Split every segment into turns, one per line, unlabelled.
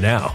now.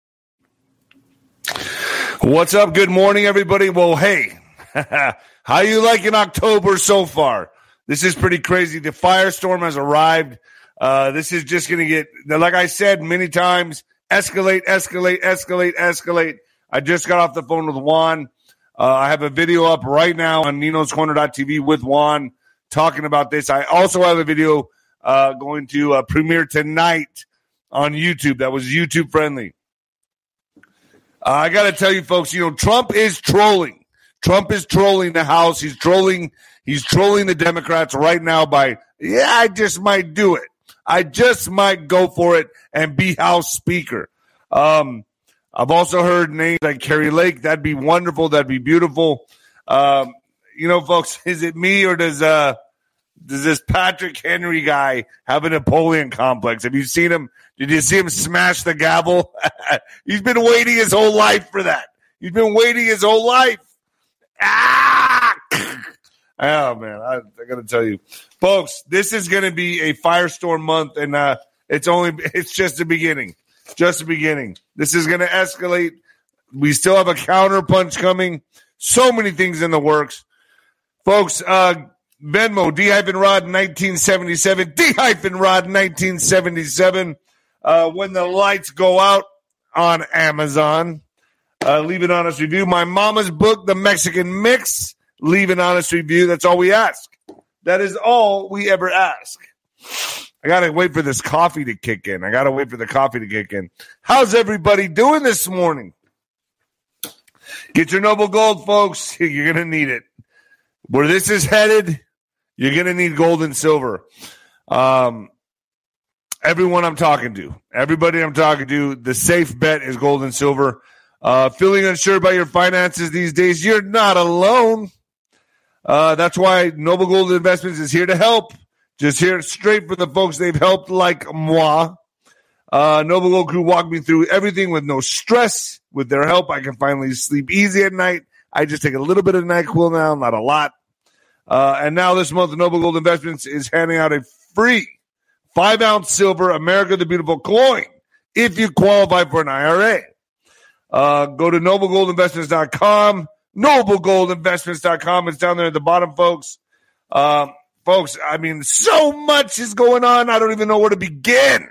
What's up? Good morning, everybody. Well, hey, how you liking October so far? This is pretty crazy. The firestorm has arrived. Uh, this is just going to get, like I said many times, escalate, escalate, escalate, escalate. I just got off the phone with Juan. Uh, I have a video up right now on Nino's ninoscorner.tv with Juan talking about this. I also have a video uh, going to uh, premiere tonight on YouTube that was YouTube friendly. Uh, I got to tell you, folks, you know, Trump is trolling. Trump is trolling the House. He's trolling. He's trolling the Democrats right now by, yeah, I just might do it. I just might go for it and be House Speaker. Um, I've also heard names like Kari Lake. That'd be wonderful. That'd be beautiful. Um, you know, folks, is it me or does uh does this Patrick Henry guy have a Napoleon complex? Have you seen him? Did you see him smash the gavel? He's been waiting his whole life for that. He's been waiting his whole life. Ah! oh man, I, I got to tell you, folks, this is going to be a firestorm month, and uh, it's only it's just the beginning just the beginning. This is going to escalate. We still have a counter punch coming. So many things in the works. Folks, uh, Venmo, D hyphen Rod 1977, D hyphen Rod 1977. Uh, when the lights go out on Amazon, uh, leave an honest review. My mama's book, The Mexican Mix, leave an honest review. That's all we ask. That is all we ever ask. I got to wait for this coffee to kick in. I got to wait for the coffee to kick in. How's everybody doing this morning? Get your Noble Gold, folks. You're to need it. Where this is headed, you're to need gold and silver. Um, everyone I'm talking to, everybody I'm talking to, the safe bet is gold and silver. Uh, feeling unsure about your finances these days, you're not alone. Uh, that's why Noble Gold Investments is here to help. Just hear straight from the folks they've helped, like moi. Uh, Noble Gold Crew walked me through everything with no stress. With their help, I can finally sleep easy at night. I just take a little bit of NyQuil now, not a lot. Uh, and now this month, Noble Gold Investments is handing out a free five ounce silver America the Beautiful coin if you qualify for an IRA. Uh, go to noblegoldinvestments.com, noblegoldinvestments.com. It's down there at the bottom, folks. Um, folks, I mean, so much is going on. I don't even know where to begin.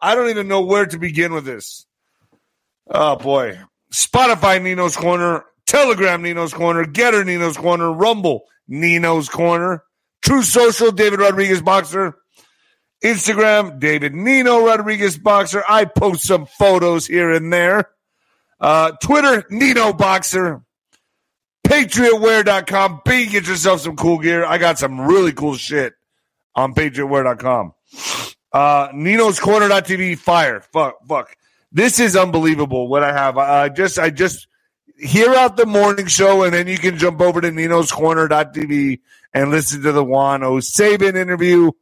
I don't even know where to begin with this. Oh boy. Spotify Nino's Corner, Telegram Nino's Corner, Gettr Nino's Corner, Rumble Nino's Corner, True Social David Rodriguez Boxer, Instagram David Nino Rodriguez Boxer. I post some photos here and there. Uh, Twitter Nino Boxer. PatriotWear.com. Be get yourself some cool gear. I got some really cool shit on PatriotWear.com. Uh, Nino's Corner.tv. Fire. Fuck. Fuck. This is unbelievable what I have. I just, I just hear out the morning show and then you can jump over to Nino's Corner.tv and listen to the Juan O. Savin interview.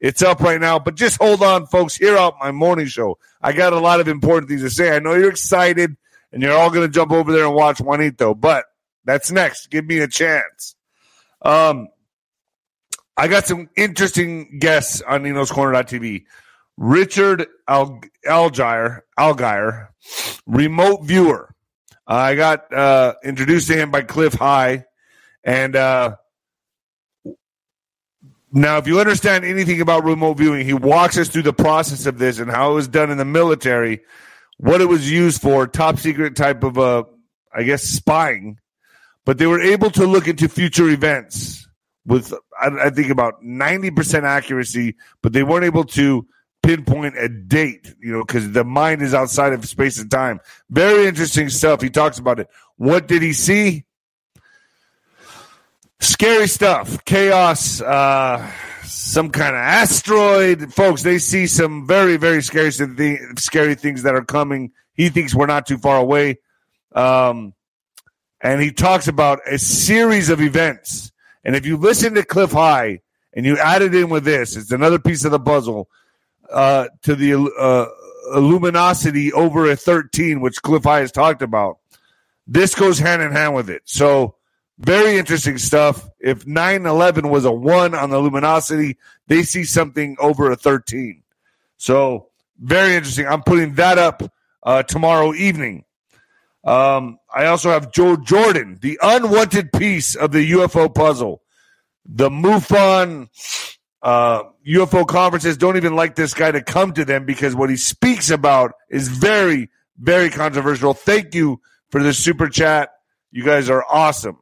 It's up right now, but just hold on, folks. Hear out my morning show. I got a lot of important things to say. I know you're excited and you're all going to jump over there and watch Juanito, but that's next. Give me a chance. Um, I got some interesting guests on Nino's Corner.tv. Richard Al- Allgire, Allgire, remote viewer. Uh, I got uh, introduced to him by Cliff High. And uh, now, if you understand anything about remote viewing, he walks us through the process of this and how it was done in the military, what it was used for, top secret type of, uh, I guess, spying but they were able to look into future events with, I, I think, about 90% accuracy, but they weren't able to pinpoint a date, you know, because the mind is outside of space and time. Very interesting stuff. He talks about it. What did he see? Scary stuff, chaos, uh, some kind of asteroid. Folks, they see some very, very scary, scary things that are coming. He thinks we're not too far away. Um, and he talks about a series of events. And if you listen to Cliff High and you add it in with this, it's another piece of the puzzle uh, to the uh, luminosity over a 13, which Cliff High has talked about. This goes hand in hand with it. So, very interesting stuff. If 9 11 was a one on the luminosity, they see something over a 13. So, very interesting. I'm putting that up uh, tomorrow evening. Um, I also have Joe Jordan, the unwanted piece of the UFO puzzle. The MUFON uh, UFO conferences don't even like this guy to come to them because what he speaks about is very, very controversial. Thank you for the super chat. You guys are awesome.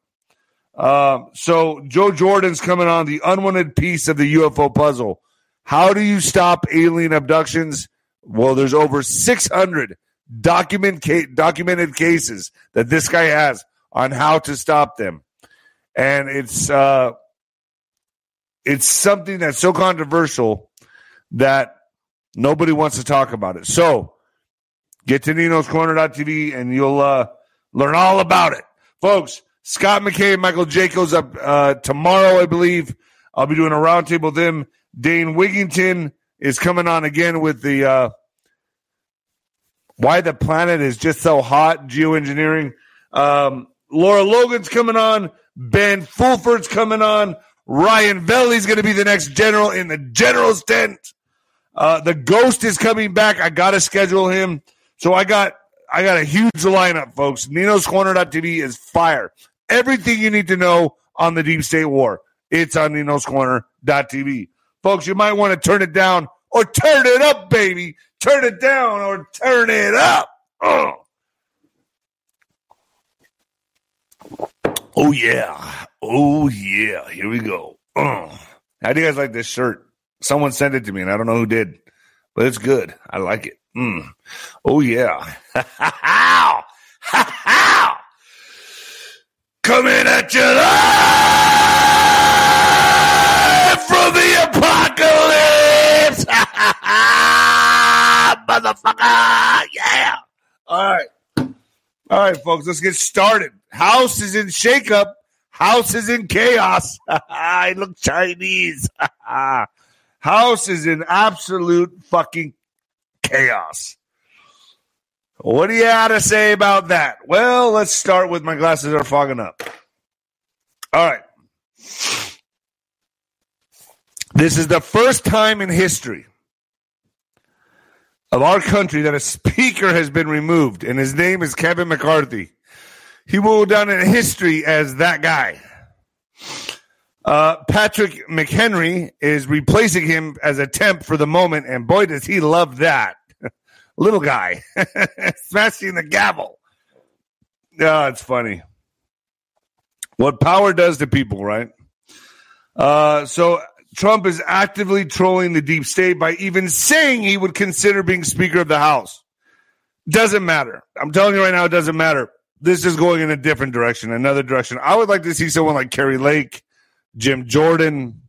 Um, so Joe Jordan's coming on the unwanted piece of the UFO puzzle. How do you stop alien abductions? Well, there's over 600 document ca- documented cases that this guy has on how to stop them, and it's uh, it's something that's so controversial that nobody wants to talk about it. So get to Nino's Corner.tv and you'll uh, learn all about it, folks. Scott McKay Michael Jacobs up uh, tomorrow, I believe. I'll be doing a roundtable with them. Dane Wigington is coming on again with the uh, why the planet is just so hot geoengineering. Um, Lara Logan's coming on. Ben Fulford's coming on. Ryan Veli's going to be the next general in the general's tent. Uh, the ghost is coming back. I got to schedule him. So I got I got a huge lineup, folks. Nino's Corner.tv is fire. Everything you need to know on the Deep State War. It's on Nino's Corner.tv. Folks, you might want to turn it down or turn it up, baby. Turn it down or turn it up. Oh, oh yeah. Oh, yeah. Here we go. How do you guys like this shirt? Someone sent it to me, and I don't know who did, but it's good. I like it. Mm. Oh, yeah. Coming at you live from the apocalypse. Motherfucker. Yeah. All right. All right, folks, let's get started. House is in shakeup House is in chaos. I look Chinese. House is in absolute fucking chaos. What do you have to say about that? Well, let's start with my glasses are fogging up. All right. This is the first time in history of our country that a speaker has been removed, and his name is Kevin McCarthy. He will go down in history as that guy. Uh, Patrick McHenry is replacing him as a temp for the moment, and boy, does he love that. Little guy smashing the gavel. Yeah, it's funny. What power does to people, right? Uh, so Trump is actively trolling the deep state by even saying he would consider being Speaker of the House. Doesn't matter. I'm telling you right now, it doesn't matter this is going in a different direction, another direction. I would like to see someone like Kari Lake, Jim Jordan,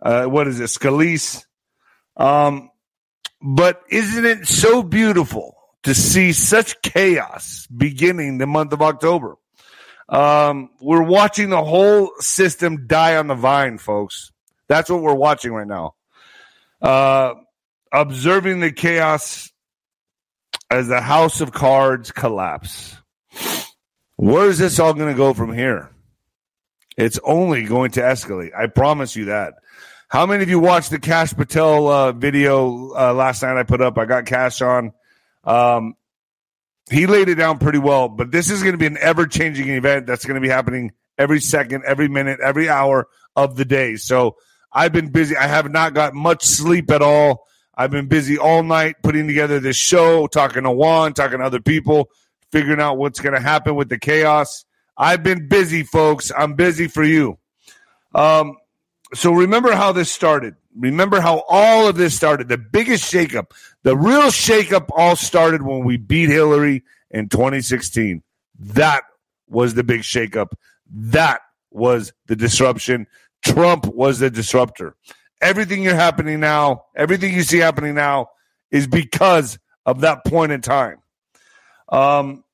uh, what is it, Scalise. Um, but isn't it so beautiful to see such chaos beginning the month of October? Um, we're watching the whole system die on the vine, folks. That's what we're watching right now. Uh, observing the chaos as the house of cards collapse. Where is this all going to go from here? It's only going to escalate. I promise you that. How many of you watched the Cash Patel uh, video uh, last night I put up? I got Cash on. Um, he laid it down pretty well, but this is going to be an ever changing event that's going to be happening every second, every minute, every hour of the day. So I've been busy. I have not got much sleep at all. I've been busy all night putting together this show, talking to Juan, talking to other people figuring out what's going to happen with the chaos. I've been busy, folks. I'm busy for you. Um, so remember how this started. Remember how all of this started. The biggest shakeup, the real shakeup, all started when we beat Hillary in 2016. That was the big shakeup. That was the disruption. Trump was the disruptor. everything you're happening now, everything you see happening now is because of that point in time. Um,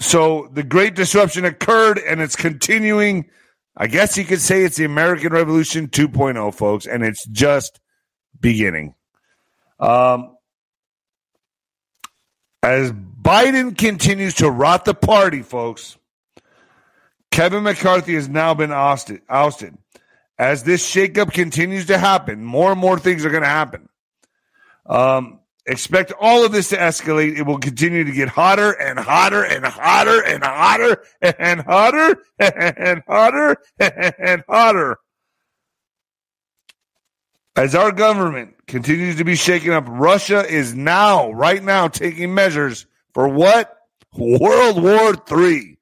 so the great disruption occurred and it's continuing. I guess you could say it's the American Revolution 2.0, folks, and it's just beginning. Um, as Biden continues to rot the party, folks, Kevin McCarthy has now been ousted. ousted. As this shakeup continues to happen, more and more things are going to happen. Um, expect all of this to escalate. It will continue to get hotter and hotter and hotter and hotter and hotter and hotter and hotter. As our government continues to be shaken up, Russia is now, right now, taking measures for what? World War III.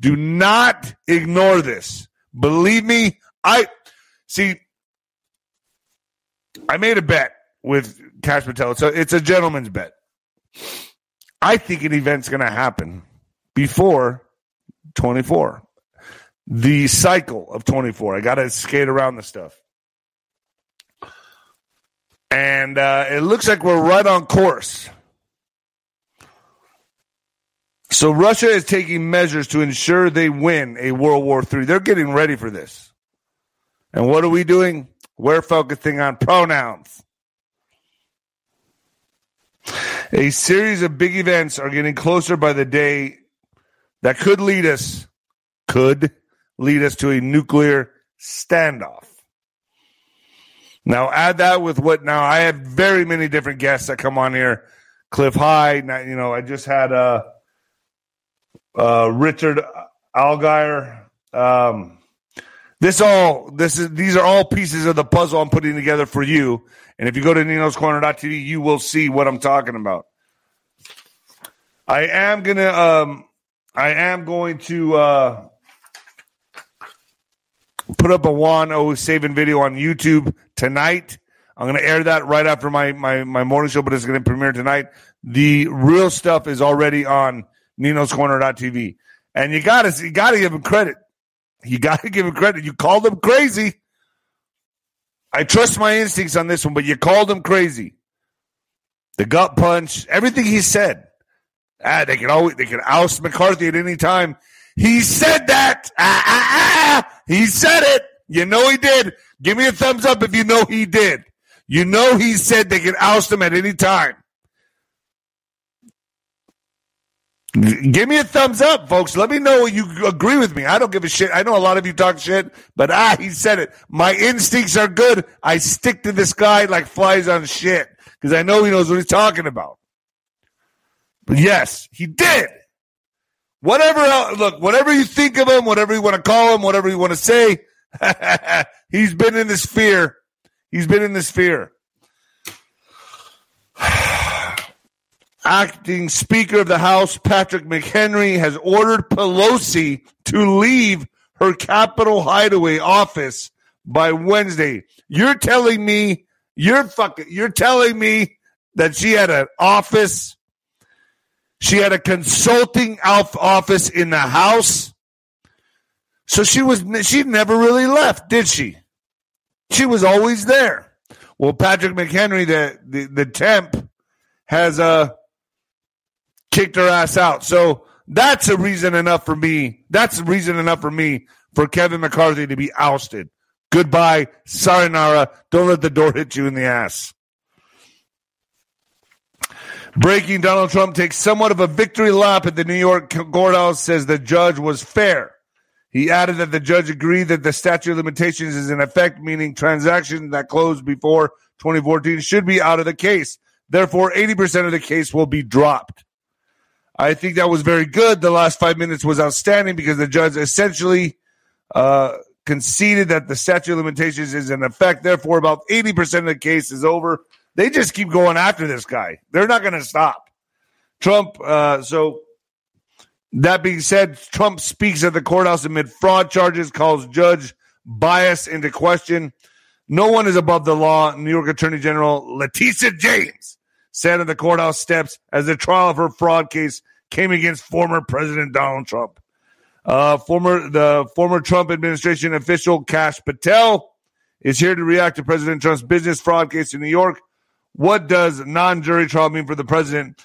Do not ignore this. Believe me, I see. I made a bet with Cash Patel. So it's a gentleman's bet. I think an event's going to happen before 24. The cycle of 24. I got to skate around the stuff. And uh, it looks like we're right on course. So Russia is taking measures to ensure they win a World War III. They're getting ready for this. And what are we doing? We're focusing on pronouns. A series of big events are getting closer by the day that could lead us, could lead us to a nuclear standoff. Now add that with what now I have very many different guests that come on here. Cliff High, you know, I just had uh, uh, Richard Allgire. Um, this all this is these are all pieces of the puzzle I'm putting together for you. And if you go to ninoscorner.tv, you will see what I'm talking about. I am gonna um I am going to uh put up a Juan O Savin video on YouTube tonight. I'm going to air that right after my, my, my morning show, but it's going to premiere tonight. The real stuff is already on ninoscorner.tv. And you got to you got to give him credit. You got to give him credit. You called him crazy. I trust my instincts on this one, but you called him crazy. The gut punch, everything he said. Ah, they can always they can oust McCarthy at any time. He said that. Ah, ah, ah. He said it. You know he did. Give me a thumbs up if you know he did. You know he said they can oust him at any time. Give me a thumbs up, folks. Let me know you agree with me. I don't give a shit. I know a lot of you talk shit, but ah, he said it. My instincts are good. I stick to this guy like flies on shit because I know he knows what he's talking about. But yes, he did. Whatever, look, whatever you think of him, whatever you want to call him, whatever you want to say, he's been in this fear. He's been in this fear. Acting Speaker of the House Patrick McHenry has ordered Pelosi to leave her Capitol hideaway office by Wednesday. You're telling me you're fucking you're telling me that she had an office she had a consulting office in the house. So she was she never really left, did she? She was always there. Well, Patrick McHenry, the the, the temp, has uh kicked her ass out. So that's a reason enough for me. That's a reason enough for me for Kevin McCarthy to be ousted. Goodbye, sayonara. Don't let the door hit you in the ass. Breaking Donald Trump takes somewhat of a victory lap at the New York courthouse, says the judge was fair. He added that the judge agreed that the statute of limitations is in effect, meaning transactions that closed before 2014 should be out of the case. Therefore, 80% of the case will be dropped. I think that was very good. The last five minutes was outstanding because the judge essentially uh, conceded that the statute of limitations is in effect. Therefore, about 80% of the case is over. They just keep going after this guy. They're not going to stop. Trump, uh, so that being said, Trump speaks at the courthouse amid fraud charges, calls judge bias into question. No one is above the law. New York Attorney General Letitia James said at the courthouse steps as the trial of her fraud case came against former President Donald Trump. Uh, former the former Trump administration official Cash Patel is here to react to President Trump's business fraud case in New York. What does non jury trial mean for the president?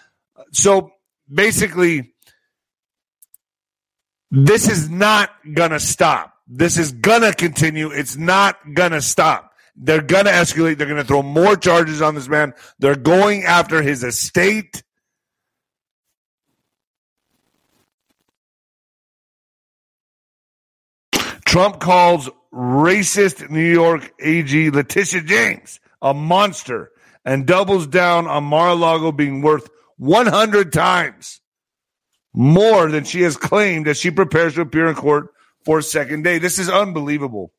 So basically, this is not to stop. This is to continue. It's not to stop. They're going to escalate. They're going to throw more charges on this man. They're going after his estate. Trump calls racist New York AG Letitia James a monster and doubles down on Mar-a-Lago being worth 100 times more than she has claimed as she prepares to appear in court for a second day. This is unbelievable.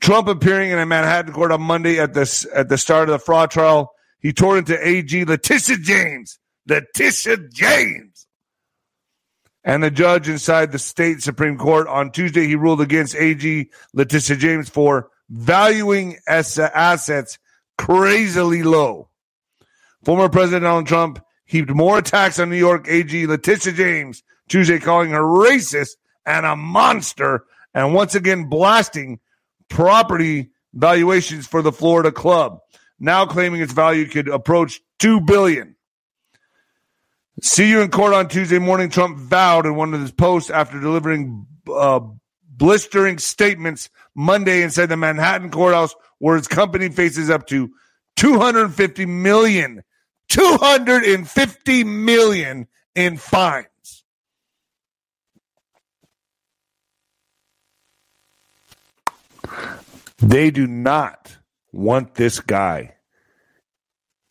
Trump appearing in a Manhattan court on Monday at the, at the start of the fraud trial. He tore into AG Letitia James. Letitia James. And the judge inside the state Supreme Court on Tuesday, he ruled against AG Letitia James for valuing assets crazily low. Former President Donald Trump heaped more attacks on New York AG Letitia James Tuesday, calling her racist and a monster, and once again blasting property valuations for the Florida club, now claiming its value could approach two billion. See you in court on Tuesday morning. Trump vowed in one of his posts after delivering uh, blistering statements Monday and said the Manhattan courthouse, where his company faces up to 250 million, 250 million in fines. They do not want this guy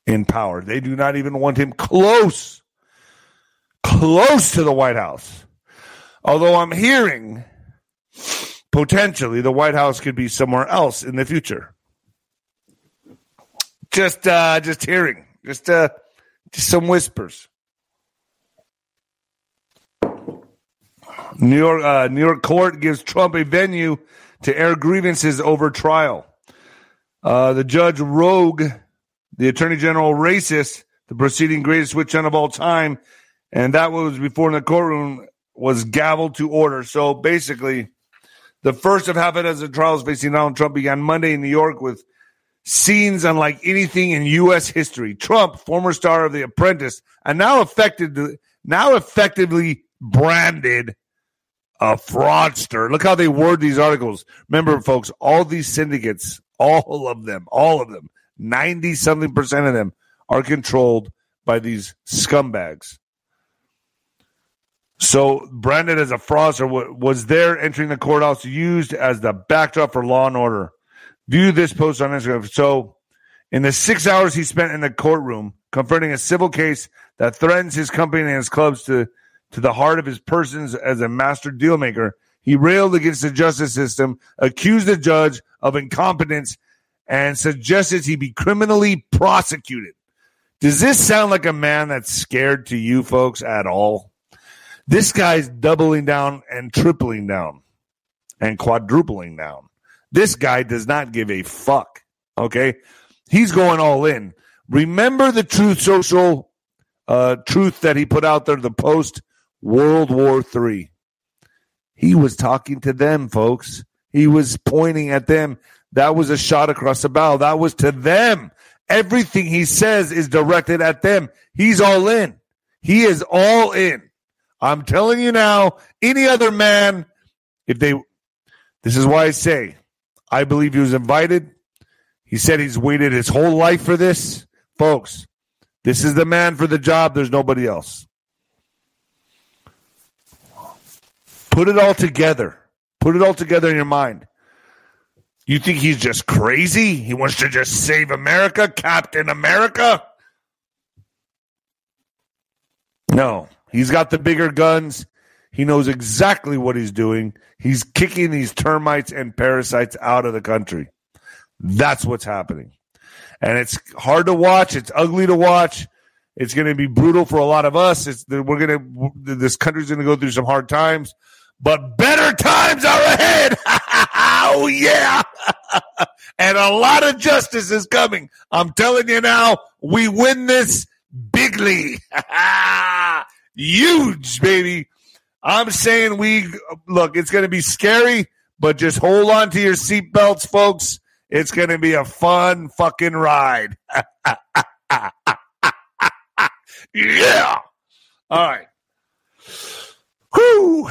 in power. They do not even want him close, close to the White House. Although I'm hearing potentially the White House could be somewhere else in the future. Just, uh, just hearing, just, uh, just some whispers. New York, uh, New York court gives Trump a venue to air grievances over trial. Uh, the judge Rogue, the attorney general racist, the proceeding greatest witch hunt of all time, and that was before in the courtroom was gavelled to order. So basically, the first of half a dozen trials facing Donald Trump began Monday in New York with scenes unlike anything in U.S. history. Trump, former star of The Apprentice, and now affected, now effectively branded a fraudster. Look how they word these articles. Remember, folks, all these syndicates, all of them, all of them, 90 something percent of them are controlled by these scumbags. So, Brandon, as a fraudster, was there entering the courthouse used as the backdrop for law and order. View this post on Instagram. So, in the six hours he spent in the courtroom confronting a civil case that threatens his company and his clubs to to the heart of his persons as a master dealmaker. He railed against the justice system, accused the judge of incompetence, and suggested he be criminally prosecuted. Does this sound like a man that's scared to you folks at all? This guy's doubling down and tripling down and quadrupling down. This guy does not give a fuck. Okay. He's going all in. Remember the truth social uh, truth that he put out there, the post World War III. He was talking to them, folks. He was pointing at them. That was a shot across the bow. That was to them. Everything he says is directed at them. He's all in. He is all in. I'm telling you now, any other man, if they, this is why I say, I believe he was invited. He said he's waited his whole life for this. Folks, this is the man for the job. There's nobody else. Put it all together. Put it all together in your mind. You think he's just crazy? He wants to just save America, Captain America? No, he's got the bigger guns. He knows exactly what he's doing. He's kicking these termites and parasites out of the country. That's what's happening. And it's hard to watch. It's ugly to watch. It's going to be brutal for a lot of us. It's we're going to this country's going to go through some hard times but better times are ahead. oh, yeah. and a lot of justice is coming. I'm telling you now, we win this bigly. Huge, baby. I'm saying we look, it's going to be scary, but just hold on to your seatbelts, folks. It's going to be a fun fucking ride. yeah. All right. Whew.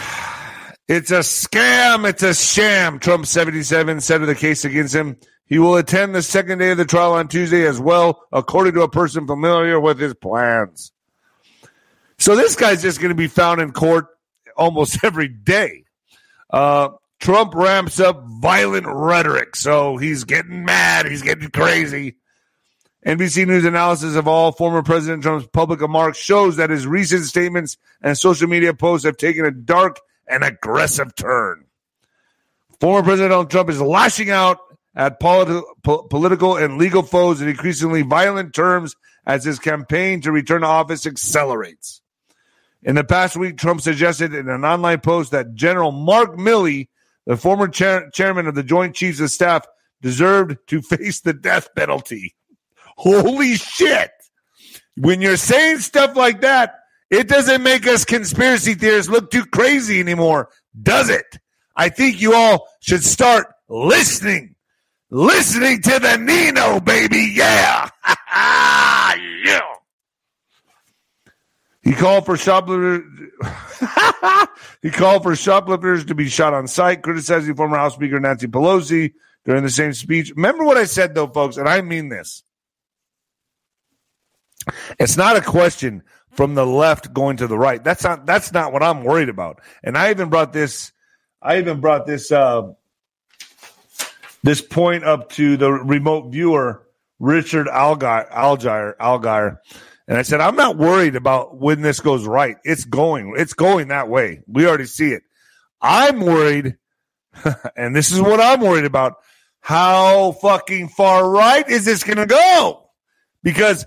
It's a scam. It's a sham. Trump 77 said of the case against him. He will attend the second day of the trial on Tuesday as well, according to a person familiar with his plans. So this guy's just going to be found in court almost every day. Uh, Trump ramps up violent rhetoric. So he's getting mad. He's getting crazy. NBC News analysis of all former President Trump's public remarks shows that his recent statements and social media posts have taken a dark and aggressive turn. Former President Donald Trump is lashing out at po- political and legal foes in increasingly violent terms as his campaign to return to office accelerates. In the past week, Trump suggested in an online post that General Mark Milley, the former chair- chairman of the Joint Chiefs of Staff, deserved to face the death penalty. Holy shit. When you're saying stuff like that, it doesn't make us conspiracy theorists look too crazy anymore, does it? I think you all should start listening. Listening to the Nino, baby. Yeah. yeah. He called for shoplifters. he called for shoplifters to be shot on sight, criticizing former House Speaker Nancy Pelosi during the same speech. Remember what I said, though, folks, and I mean this. It's not a question from the left going to the right. That's not that's not what I'm worried about. And I even brought this I even brought this uh, this point up to the remote viewer Richard Algar Allgire Allgire. And I said, I'm not worried about when this goes right. It's going, it's going that way. We already see it. I'm worried, and this is what I'm worried about. How fucking far right is this going to go? Because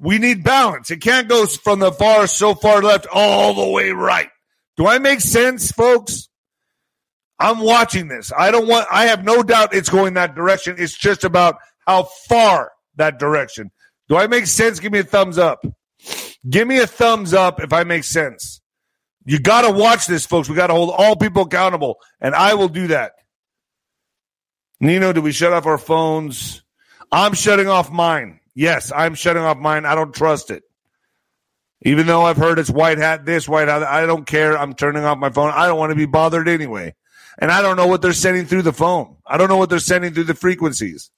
we need balance. It can't go from the far, so far left all the way right. Do I make sense, folks? I'm watching this. I don't want, I have no doubt it's going that direction. It's just about how far that direction. Do I make sense? Give me a thumbs up. Give me a thumbs up if I make sense. You got to watch this, folks. We got to hold all people accountable, and I will do that. Nino, do we shut off our phones? I'm shutting off mine. Yes, I'm shutting off mine. I don't trust it. Even though I've heard it's white hat this, white hat, I don't care. I'm turning off my phone. I don't want to be bothered anyway. And I don't know what they're sending through the phone. I don't know what they're sending through the frequencies.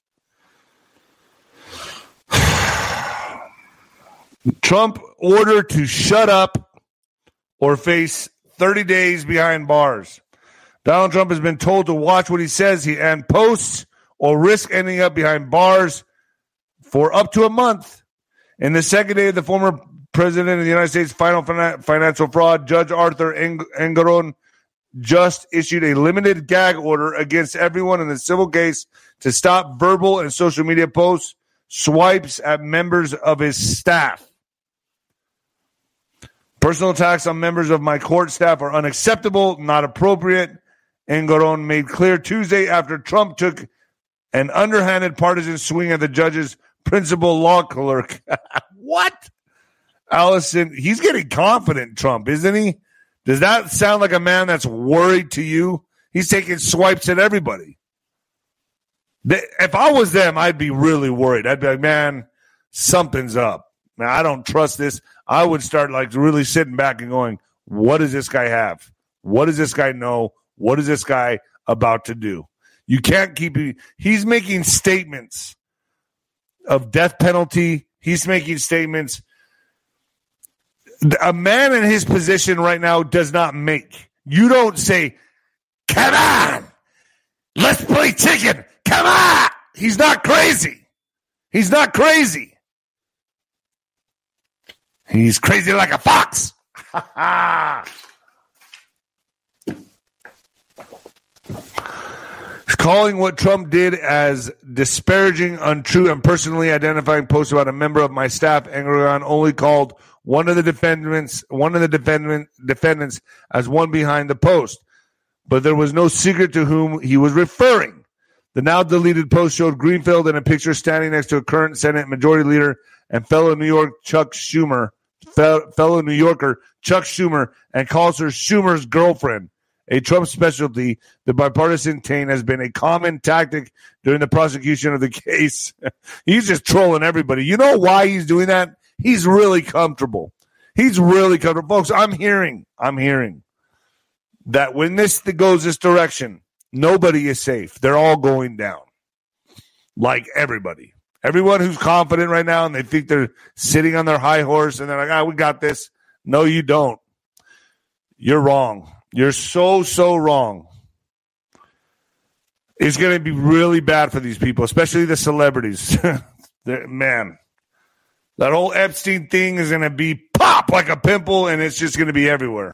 Trump ordered to shut up or face 30 days behind bars. Donald Trump has been told to watch what he says he and posts or risk ending up behind bars for up to a month. In the second day of the former president of the United States final financial fraud, Judge Arthur Engoron just issued a limited gag order against everyone in the civil case to stop verbal and social media posts, swipes at members of his staff. Personal attacks on members of my court staff are unacceptable, not appropriate. Engoron made clear Tuesday after Trump took an underhanded partisan swing at the judge's principal law clerk. what? Allison, he's getting confident, Trump, isn't he? Does that sound like a man that's worried to you? He's taking swipes at everybody. If I was them, I'd be really worried. I'd be like, man, something's up. Man, I don't trust this. I would start like really sitting back and going, what does this guy have? What does this guy know? What is this guy about to do? You can't keep He's making statements of death penalty. He's making statements. A man in his position right now does not make. You don't say, come on, let's play chicken. Come on. He's not crazy. He's not crazy. He's crazy like a fox. calling what Trump did as disparaging, untrue, and personally identifying posts about a member of my staff. Engoron only called one of the defendants, one of the defendant, defendants, as one behind the post, but there was no secret to whom he was referring. The now deleted post showed Greenfield in a picture standing next to a current Senate Majority Leader and fellow New York Chuck Schumer, fellow New Yorker Chuck Schumer, and calls her Schumer's girlfriend. A Trump specialty, the bipartisan taint has been a common tactic during the prosecution of the case. he's just trolling everybody. You know why he's doing that? He's really comfortable. He's really comfortable. Folks, I'm hearing, I'm hearing that when this goes this direction, nobody is safe. They're all going down. Like everybody. Everyone who's confident right now and they think they're sitting on their high horse and they're like, ah, we got this. No, you don't. You're wrong. You're so, so wrong. It's going to be really bad for these people, especially the celebrities. Man, that whole Epstein thing is going to be pop like a pimple and it's just going to be everywhere.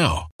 now.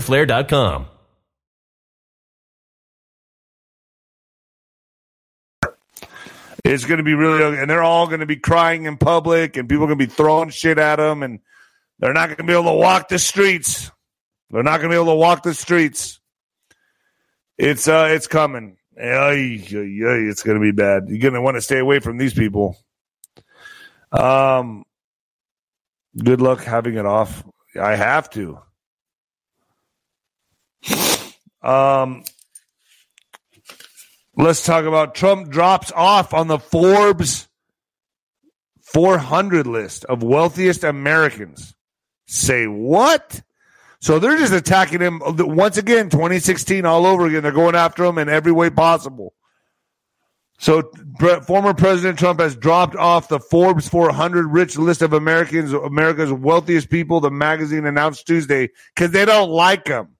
fighterflare.com.
It's going to be really, and they're all going to be crying in public, and people are going to be throwing shit at them, and they're not going to be able to walk the streets. They're not going to be able to walk the streets. It's uh, it's coming. It's going to be bad. You're going to want to stay away from these people. Um, good luck having it off. I have to. Um, let's talk about Trump drops off on the Forbes 400 list of wealthiest Americans. Say what? So they're just attacking him once again, 2016 all over again. They're going after him in every way possible. So former President Trump has dropped off the Forbes 400 rich list of Americans, America's wealthiest people. The magazine announced Tuesday because they don't like him.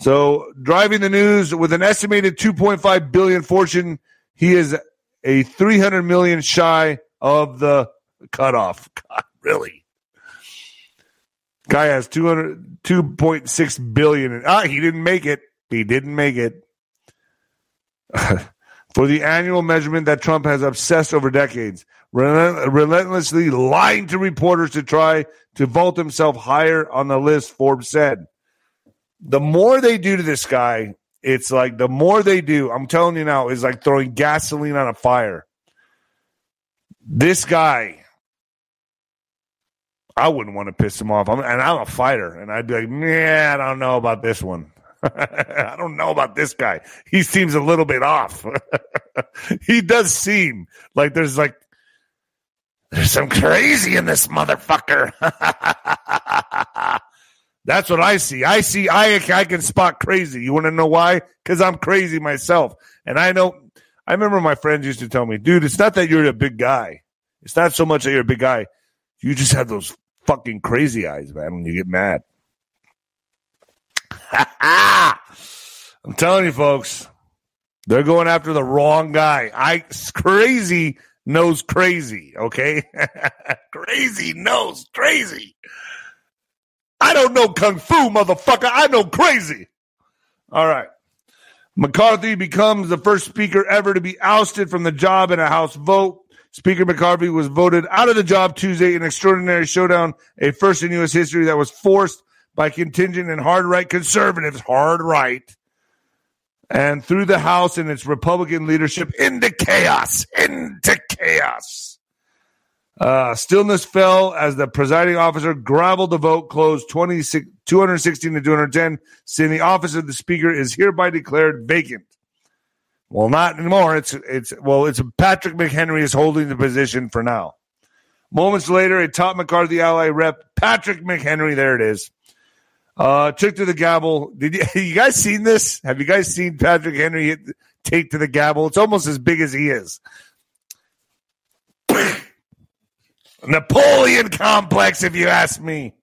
So, driving the news with an estimated 2.5 billion fortune, he is a 300 million shy of the cutoff. God, really? Guy has 200, 2.6 billion. In, ah, he didn't make it. He didn't make it. For the annual measurement that Trump has obsessed over decades, relentlessly lying to reporters to try to vault himself higher on the list, Forbes said. The more they do to this guy, it's like the more they do, I'm telling you now, is like throwing gasoline on a fire. This guy, I wouldn't want to piss him off. I'm, and I'm a fighter, and I'd be like, man, I don't know about this one. I don't know about this guy. He seems a little bit off. he does seem like there's like there's some crazy in this motherfucker. That's what I see. I see. I I can spot crazy. You want to know why? Because I'm crazy myself, and I know. I remember my friends used to tell me, "Dude, it's not that you're a big guy. It's not so much that you're a big guy. You just have those fucking crazy eyes, man. When you get mad." I'm telling you, folks, they're going after the wrong guy. I crazy knows crazy. Okay, crazy knows crazy. I don't know kung fu, motherfucker. I know crazy. All right. McCarthy becomes the first speaker ever to be ousted from the job in a House vote. Speaker McCarthy was voted out of the job Tuesday in an extraordinary showdown, a first in U.S. history that was forced by contingent and hard right conservatives, hard right, and through the House and its Republican leadership into chaos, into chaos. Uh, stillness fell as the presiding officer gravelled the vote closed 26, 216 to 210, saying the office of the speaker is hereby declared vacant. Well, not anymore. It's it's well, it's Patrick McHenry is holding the position for now. Moments later, a top McCarthy ally rep, Patrick McHenry, there it is, uh, took to the gavel. Did you, you guys seen this? Have you guys seen Patrick Henry take to the gavel? It's almost as big as he is. Napoleon complex, if you ask me.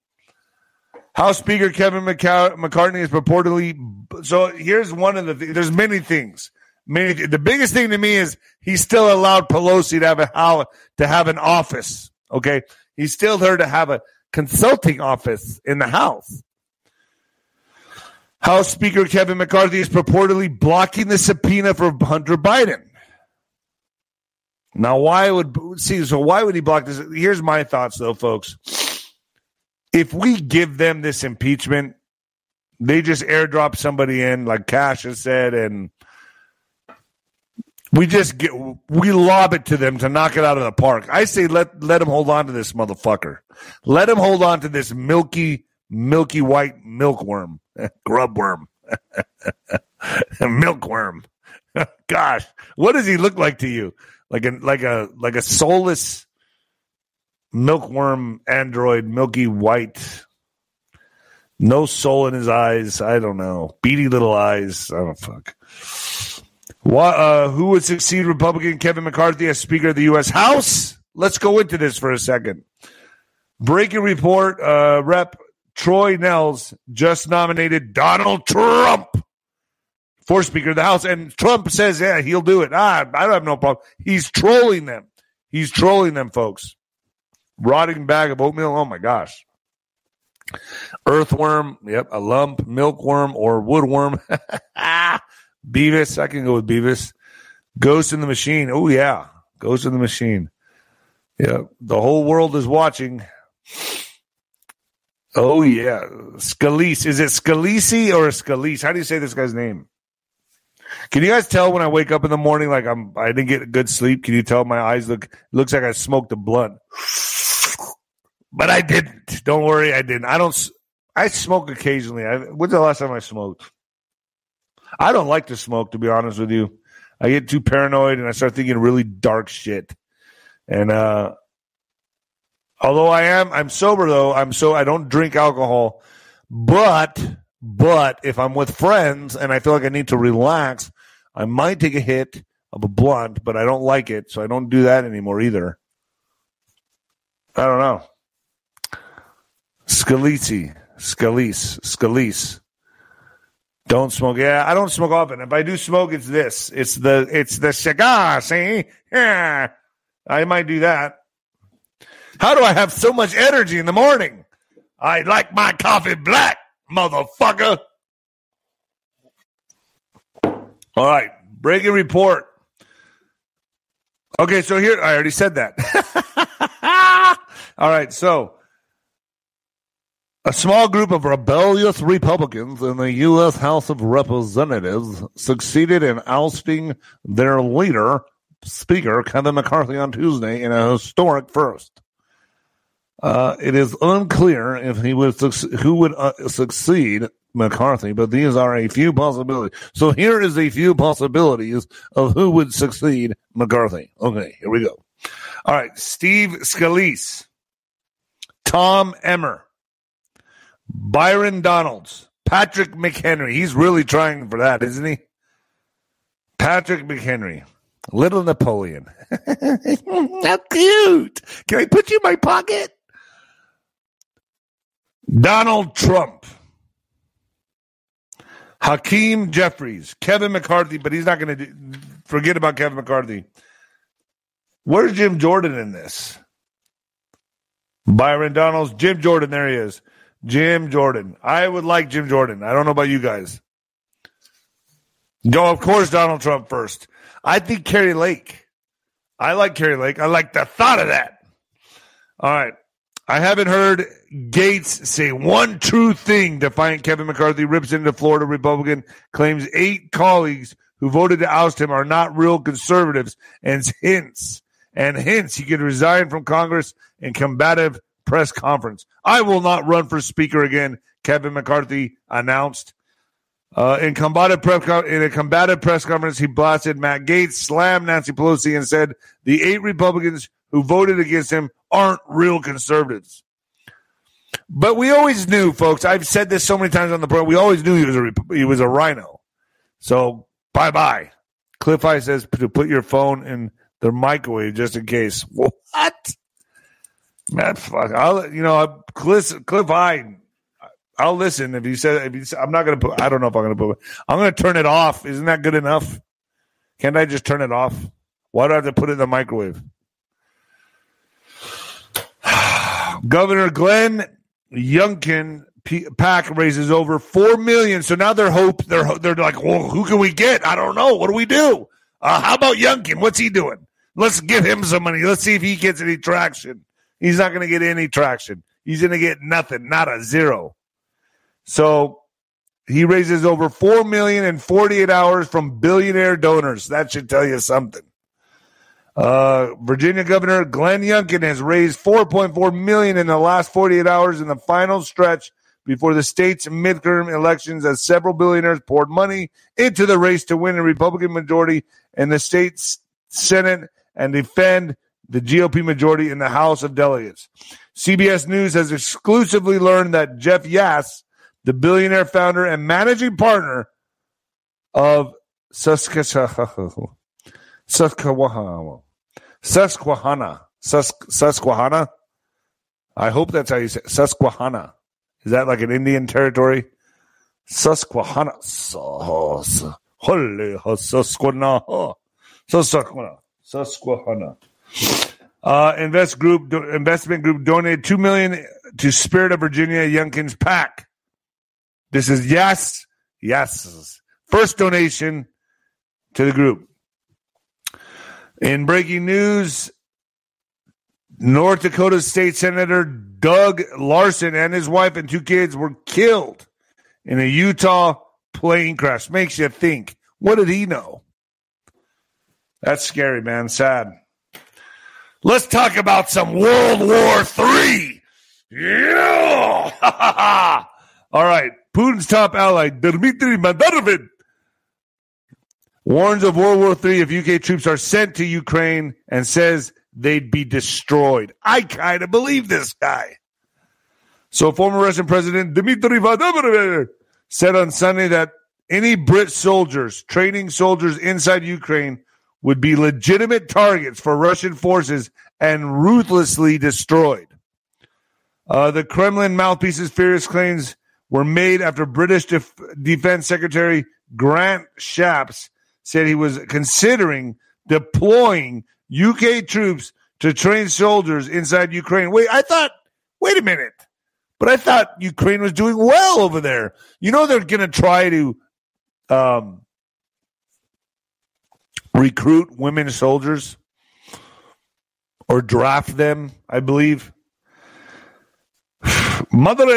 House Speaker Kevin McCarthy is purportedly. So here's one of the. Th- there's many things. Many. The biggest thing to me is he still allowed Pelosi to have a to have an office. Okay, he's still there to have a consulting office in the House. House Speaker Kevin McCarthy is purportedly blocking the subpoena for Hunter Biden. Now, why would see? So, why would he block this? Here's my thoughts, though, folks. If we give them this impeachment, they just airdrop somebody in, like Kash has said, and we just get we lob it to them to knock it out of the park. I say let let them hold on to this motherfucker. Let them hold on to this milky, milky white milkworm, grubworm, milkworm. Gosh, what does he look like to you? Like a like a like a soulless milkworm android, milky white, no soul in his eyes. I don't know, beady little eyes. I don't fuck. What? Uh, who would succeed Republican Kevin McCarthy as Speaker of the U.S. House? Let's go into this for a second. Breaking report: uh, Rep. Troy Nehls just nominated Donald Trump for Speaker of the House. And Trump says, yeah, he'll do it. Ah, I don't have no problem. He's trolling them. He's trolling them, folks. Rotting bag of oatmeal. Oh my gosh. Earthworm. Yep. A lump, milkworm, or woodworm. Beavis. I can go with Beavis. Ghost in the machine. Oh, yeah. Ghost in the machine. Yeah. The whole world is watching. Oh, yeah. Scalise. Is it Scalise or Scalise? How do you say this guy's name? Can you guys tell when I wake up in the morning like I'm I didn't get good sleep? Can you tell my eyes look looks like I smoked a blunt? But I didn't. Don't worry, I didn't. I don't. I smoke occasionally. I, when's the last time I smoked? I don't like to smoke, to be honest with you. I get too paranoid and I start thinking really dark shit. And uh, although I am, I'm sober though. I'm so I don't drink alcohol, but but if I'm with friends and I feel like I need to relax, I might take a hit of a blunt, but I don't like it, so I don't do that anymore either. I don't know. Scalise, Scalise, Scalise. Don't smoke. Yeah, I don't smoke often. If I do smoke, it's this. It's the it's the cigar. See, yeah, I might do that. How do I have so much energy in the morning? I like my coffee black, motherfucker. All right, breaking report. Okay, so here I already said that. All right, so a small group of rebellious Republicans in the U.S. House of Representatives succeeded in ousting their leader, Speaker Kevin McCarthy, on Tuesday in a historic first. Uh, it is unclear if he would who would uh, succeed McCarthy, but these are a few possibilities. So here is a few possibilities of who would succeed McCarthy. Okay, here we go. All right, Steve Scalise, Tom Emmer, Byron Donalds, Patrick McHenry. He's really trying for that, isn't he? Patrick McHenry, Little Napoleon. How cute! Can I put you in my pocket? Donald Trump. Hakeem Jeffries, Kevin McCarthy, but he's not going to forget about Kevin McCarthy. Where's Jim Jordan in this? Byron Donalds, Jim Jordan, there he is. Jim Jordan. I would like Jim Jordan. I don't know about you guys. No, of course, Donald Trump first. I think Kari Lake. I like Kari Lake. I like the thought of that. All right. I haven't heard Gaetz say one true thing. Defiant Kevin McCarthy rips into Florida Republican, claims eight colleagues who voted to oust him are not real conservatives, and hints and hints he could resign from Congress in combative press conference. I will not run for speaker again. Kevin McCarthy announced. Uh, in combative press in a combative press conference, he blasted Matt Gaetz, slammed Nancy Pelosi, and said the eight Republicans who voted against him aren't real conservatives. But we always knew, folks. I've said this so many times on the program. We always knew he was a he was a RINO. So bye bye. Cliff High says to put your phone in the microwave just in case. What? Man, fuck. I'll you know Cliff Cliff High. I'll listen if you said if you, I'm not gonna put. I don't know if I'm gonna put. I'm gonna turn it off. Isn't that good enough? Can't I just turn it off? Why do I have to put it in the microwave? Governor Glenn Youngkin P- PAC raises over four million. So now they're hope they're they're like, well, who can we get? I don't know. What do we do? Uh, how about Youngkin? What's he doing? Let's give him some money. Let's see if he gets any traction. He's not going to get any traction. He's going to get nothing, not a zero. So he raises over four million in 48 hours from billionaire donors. That should tell you something. Uh, Virginia Governor Glenn Youngkin has raised 4.4 million in the last 48 hours in the final stretch before the state's midterm elections as several billionaires poured money into the race to win a Republican majority in the state's Senate and defend the GOP majority in the House of Delegates. CBS News has exclusively learned that Jeff Yass, the billionaire founder and managing partner of Susquehanna, Susquehanna. Susquehanna. Sus- Susquehanna. I hope that's how you say it. Susquehanna. Is that like an Indian territory? Susquehanna. Sus- Holy Susquehanna. Susquehanna. Susquehanna. Uh, invest group investment group donated two million to Spirit of Virginia Youngkin's PAC. This is yes, yes. First donation to the group. In breaking news, North Dakota State Senator Doug Larson and his wife and two kids were killed in a Utah plane crash. Makes you think. What did he know? That's scary, man. Sad. Let's talk about some World War III. Yeah. All right. Putin's top ally, Dmitry Medvedev, warns of World War III if UK troops are sent to Ukraine and says they'd be destroyed. I kind of believe this guy. So, former Russian President Dmitry Medvedev said on Sunday that any Brit soldiers training soldiers inside Ukraine would be legitimate targets for Russian forces and ruthlessly destroyed. Uh, the Kremlin mouthpiece's fierce claims were made after British Def- Defense Secretary Grant Shapps said he was considering deploying UK troops to train soldiers inside Ukraine. Wait, I thought, wait a minute. But I thought Ukraine was doing well over there. You know, they're going to try to um, recruit women soldiers or draft them, I believe. Mother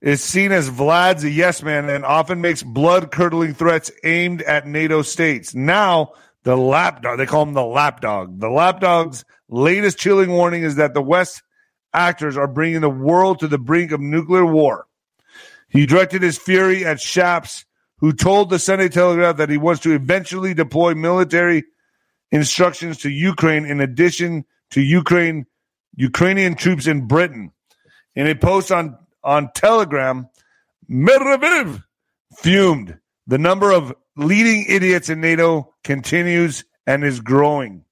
is seen as Vlad's a yes man and often makes blood curdling threats aimed at NATO states. Now, the lapdog, they call him the lapdog. The lapdog's latest chilling warning is that the West actors are bringing the world to the brink of nuclear war. He directed his fury at Shapps, who told the Sunday Telegraph that he wants to eventually deploy military instructions to Ukraine in addition to Ukraine Ukrainian troops in Britain. In a post on, on Telegram, Medvedev fumed. The number of leading idiots in NATO continues and is growing.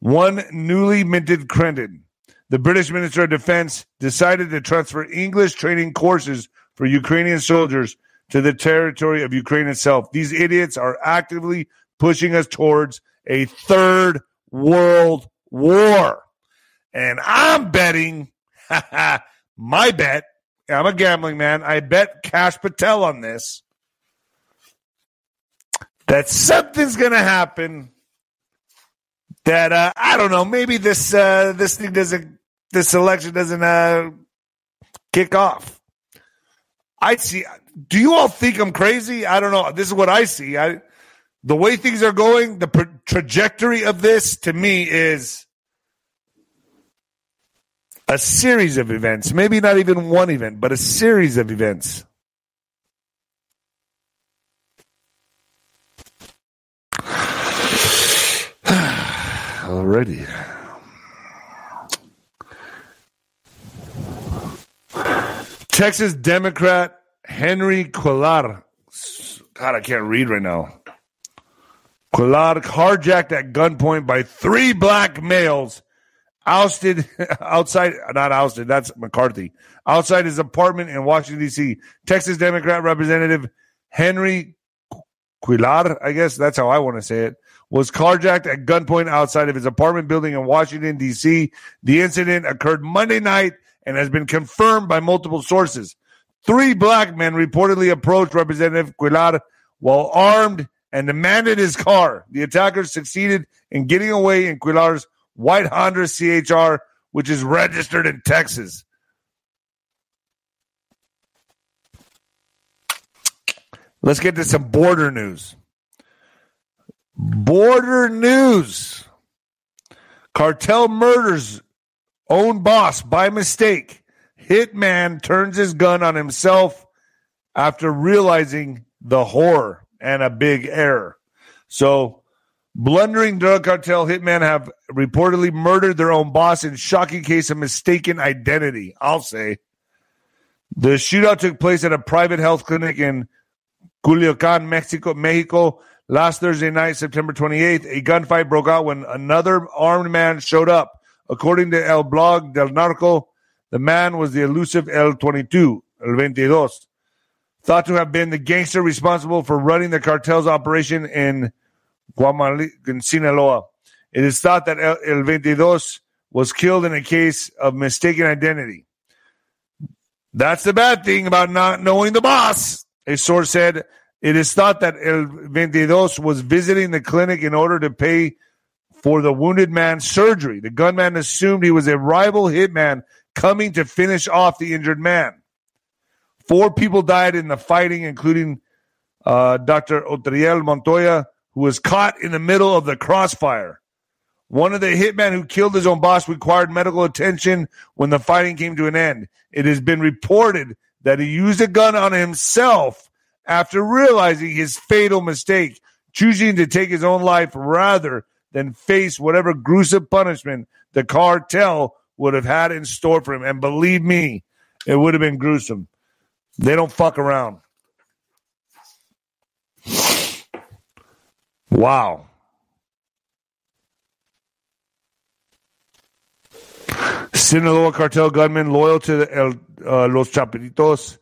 One newly minted credit. The British Minister of Defense decided to transfer English training courses for Ukrainian soldiers to the territory of Ukraine itself. These idiots are actively pushing us towards a third world war. And I'm betting, my bet, I'm a gambling man. I bet Kash Patel on this that something's going to happen that uh, I don't know. Maybe this uh, this thing doesn't this election doesn't uh, kick off. I see. Do you all think I'm crazy? I don't know. This is what I see. I the way things are going, the trajectory of this to me is a series of events. Maybe not even one event, but a series of events. Already. Texas Democrat Henry Cuellar. God, I can't read right now. Cuellar carjacked at gunpoint by three black males, ousted outside, not ousted, that's McCarthy, outside his apartment in Washington, D.C. Texas Democrat Representative Henry Cuellar, I guess that's how I want to say it, was carjacked at gunpoint outside of his apartment building in Washington, D.C. The incident occurred Monday night and has been confirmed by multiple sources. Three black men reportedly approached Representative Cuellar while armed and demanded his car. The attackers succeeded in getting away in Cuellar's white Honda CHR, which is registered in Texas. Let's get to some border news. Border news. Cartel murders own boss by mistake. Hitman turns his gun on himself after realizing the horror and a big error. So, blundering drug cartel hitmen have reportedly murdered their own boss in shocking case of mistaken identity. I'll say. The shootout took place at a private health clinic in Culiacan, Mexico, Mexico last Thursday night, September 28th. A gunfight broke out when another armed man showed up. According to El Blog del Narco, the man was the elusive El 22, El 22, thought to have been the gangster responsible for running the cartel's operation in Guamali, in Sinaloa. It is thought that El, El 22 was killed in a case of mistaken identity. That's the bad thing about not knowing the boss. A source said it is thought that El 22 was visiting the clinic in order to pay for the wounded man's surgery. The gunman assumed he was a rival hitman coming to finish off the injured man. Four people died in the fighting, including uh, Dr. Otriel Montoya, who was caught in the middle of the crossfire. One of the hitmen who killed his own boss required medical attention when the fighting came to an end. It has been reported that he used a gun on himself after realizing his fatal mistake, choosing to take his own life rather than face whatever gruesome punishment the cartel would have had in store for him. And believe me, it would have been gruesome. They don't fuck around. Wow. Sinaloa cartel gunmen loyal to the El, uh, Los Chapitos,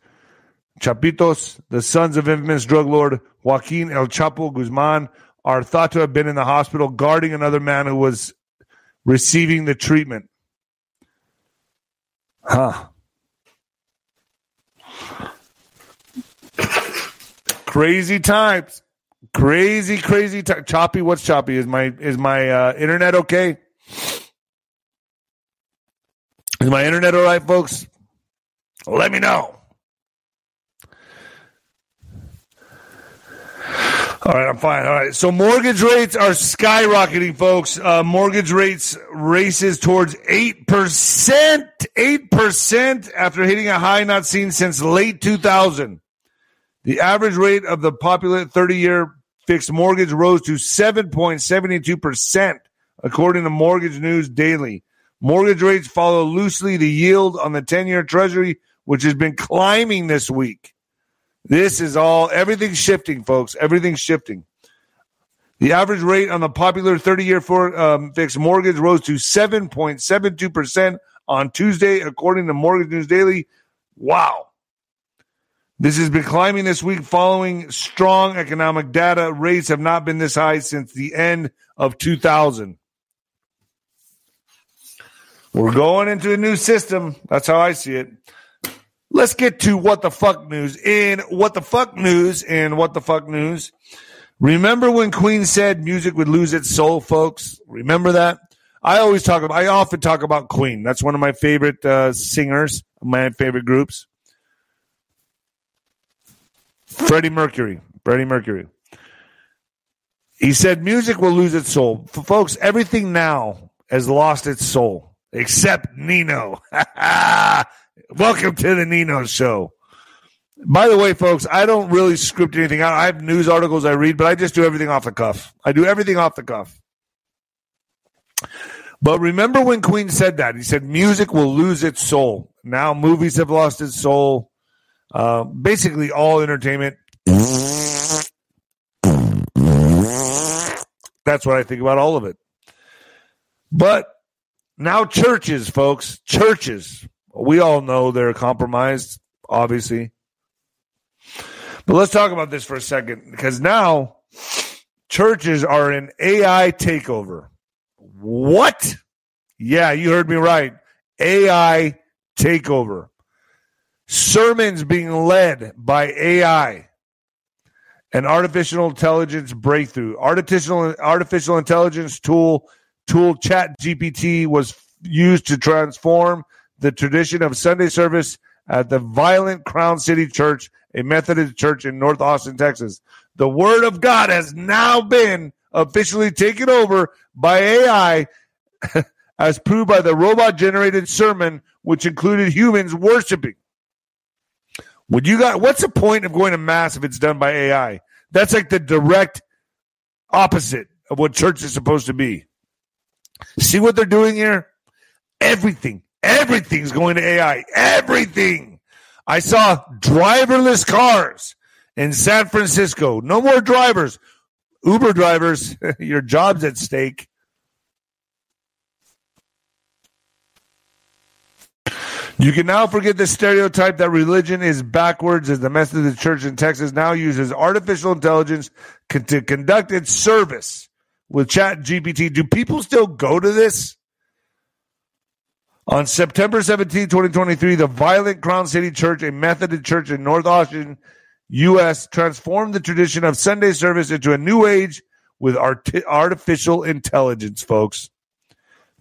Chapitos, the sons of infamous drug lord Joaquin El Chapo Guzman, are thought to have been in the hospital guarding another man who was receiving the treatment. Huh. Crazy times. Crazy, crazy time. Choppy, what's choppy? Is my is my uh, internet okay? Is my internet all right, folks? Let me know. All right, I'm fine. All right. So mortgage rates are skyrocketing, folks. Uh, mortgage rates races towards 8%. 8% after hitting a high not seen since late 2000. The average rate of the popular 30 year fixed mortgage rose to 7.72%, according to Mortgage News Daily. Mortgage rates follow loosely the yield on the 10 year treasury, which has been climbing this week. This is all, everything's shifting, folks. Everything's shifting. The average rate on the popular 30 year um, fixed mortgage rose to 7.72% on Tuesday, according to Mortgage News Daily. Wow. This has been climbing this week following strong economic data. Rates have not been this high since the end of 2000. We're going into a new system. That's how I see it. Let's get to what the fuck news. In what the fuck news, in what the fuck news. Remember when Queen said music would lose its soul, folks? Remember that? I always talk about, I often talk about Queen. That's one of my favorite uh, singers, my favorite groups. Freddie Mercury. Freddie Mercury. He said music will lose its soul. For folks, everything now has lost its soul except Nino. Welcome to the Nino show. By the way, folks, I don't really script anything out. I have news articles I read, but I just do everything off the cuff. I do everything off the cuff. But remember when Queen said that? He said music will lose its soul. Now movies have lost its soul. Uh, basically, all entertainment. That's what I think about all of it. But now, churches, folks, churches. We all know they're compromised, obviously. But let's talk about this for a second because now churches are an AI takeover. What? Yeah, you heard me right. AI takeover sermons being led by AI an artificial intelligence breakthrough. Artificial artificial intelligence tool tool Chat GPT was used to transform the tradition of Sunday service at the Violet Crown City Church, a Methodist church in North Austin, Texas. The Word of God has now been officially taken over by AI, as proved by the robot generated sermon, which included humans worshiping. Would you got what's the point of going to mass if it's done by AI? That's like the direct opposite of what church is supposed to be. See what they're doing here? Everything, everything's going to AI. Everything. I saw driverless cars in San Francisco. No more drivers. Uber drivers, your job's at stake. You can now forget the stereotype that religion is backwards as the Methodist Church in Texas now uses artificial intelligence to conduct its service with Chat GPT. Do people still go to this? On September 17, 2023, the Violet Crown City Church, a Methodist church in North Austin, U.S., transformed the tradition of Sunday service into a new age with art- artificial intelligence, folks.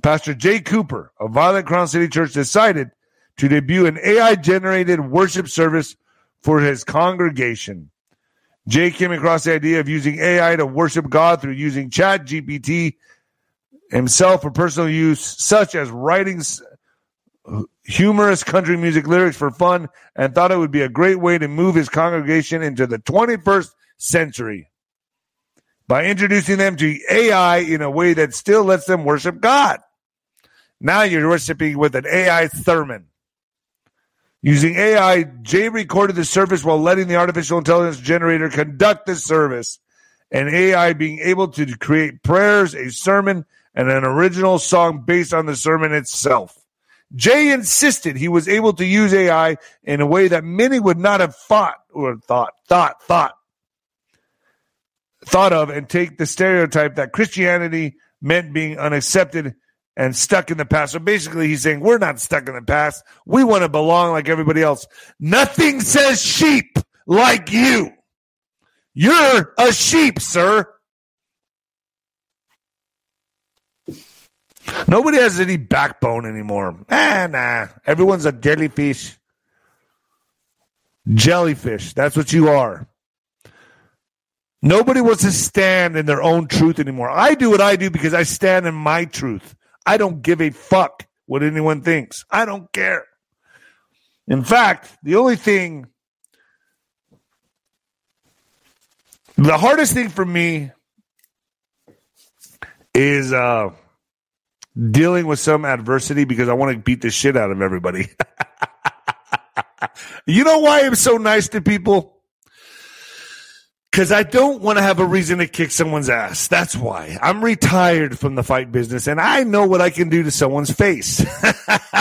Pastor Jay Cooper of Violet Crown City Church decided to debut an AI generated worship service for his congregation. Jay came across the idea of using AI to worship God through using Chat GPT himself for personal use, such as writing humorous country music lyrics for fun, and thought it would be a great way to move his congregation into the 21st century by introducing them to AI in a way that still lets them worship God. Now you're worshiping with an AI sermon. Using AI, Jay recorded the service while letting the artificial intelligence generator conduct the service, and AI being able to create prayers, a sermon, and an original song based on the sermon itself. Jay insisted he was able to use AI in a way that many would not have thought or thought, thought, thought, thought of and take the stereotype that Christianity meant being unaccepted and stuck in the past. So basically, he's saying we're not stuck in the past. We want to belong like everybody else. Nothing says sheep like you. You're a sheep, sir. Nobody has any backbone anymore. Ah, nah. Everyone's a jellyfish. Jellyfish. That's what you are. Nobody wants to stand in their own truth anymore. I do what I do because I stand in my truth. I don't give a fuck what anyone thinks. I don't care. In fact, the only thing, the hardest thing for me is uh, dealing with some adversity because I want to beat the shit out of everybody. you know why I'm so nice to people? Because I don't want to have a reason to kick someone's ass. That's why. I'm retired from the fight business and I know what I can do to someone's face.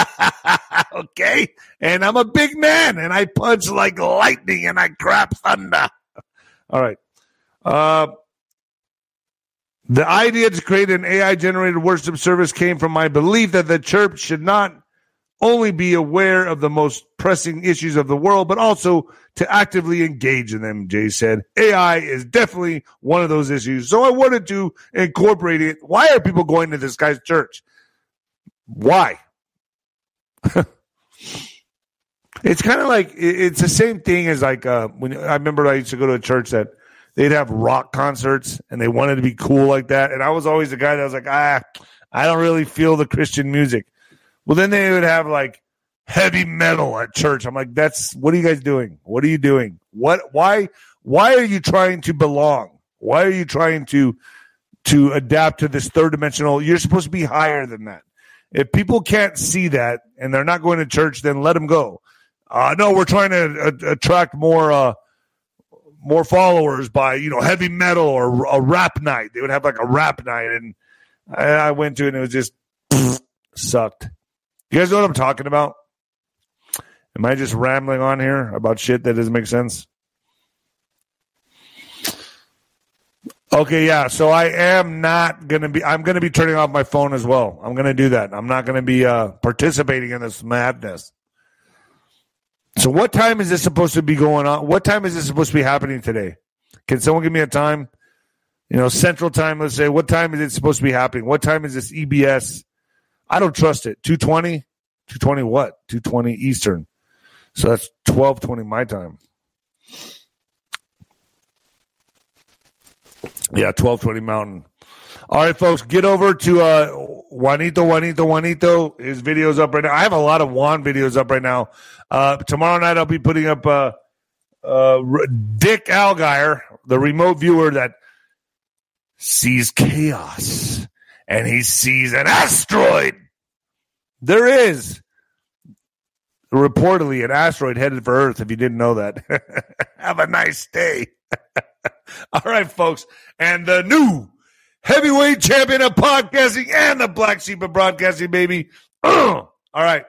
okay? And I'm a big man and I punch like lightning and I crap thunder. All right. Uh, the idea to create an AI generated worship service came from my belief that the church should not only be aware of the most pressing issues of the world, but also to actively engage in them, Jay said. AI is definitely one of those issues. So I wanted to incorporate it. Why are people going to this guy's church? Why? it's kind of like it's the same thing as like uh, when I remember I used to go to a church that they'd have rock concerts and they wanted to be cool like that. And I was always the guy that was like, ah, I don't really feel the Christian music. Well, then they would have like heavy metal at church. I'm like, that's what are you guys doing? What are you doing? What why why are you trying to belong? Why are you trying to to adapt to this third dimensional? You're supposed to be higher than that. If people can't see that and they're not going to church, then let them go. Uh, no, we're trying to uh, attract more uh, more followers by you know heavy metal or a rap night. They would have like a rap night, and I, I went to it and it was just sucked. You guys know what I'm talking about? Am I just rambling on here about shit that doesn't make sense? Okay, yeah. So I am not gonna be. I'm gonna be turning off my phone as well. I'm gonna do that. I'm not gonna be uh, participating in this madness. So, what time is this supposed to be going on? What time is this supposed to be happening today? Can someone give me a time? You know, Central Time. Let's say. What time is it supposed to be happening? What time is this EBS? I don't trust it. 220? 220 what? 220 Eastern. So that's 1220 my time. Yeah, 1220 Mountain. All right, folks, get over to uh, Juanito, Juanito, Juanito. His video's up right now. I have a lot of Juan videos up right now. Uh, tomorrow night, I'll be putting up uh, uh, Dick Allgire, the remote viewer that sees chaos and he sees an asteroid. There is reportedly an asteroid headed for Earth, if you didn't know that. Have a nice day. All right, folks. And the new heavyweight champion of podcasting and the black sheep of broadcasting, baby. All right.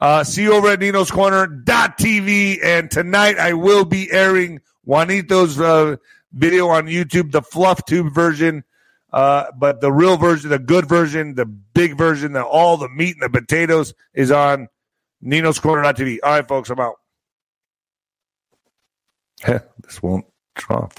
Uh, see you over at Nino's Corner.tv. And tonight I will be airing Juanito's uh, video on YouTube, the Fluff Tube version. Uh, but the real version, the good version, the big version, the, all the meat and the potatoes is on Nino's Corner.tv. All right, folks, I'm out. this won't drop.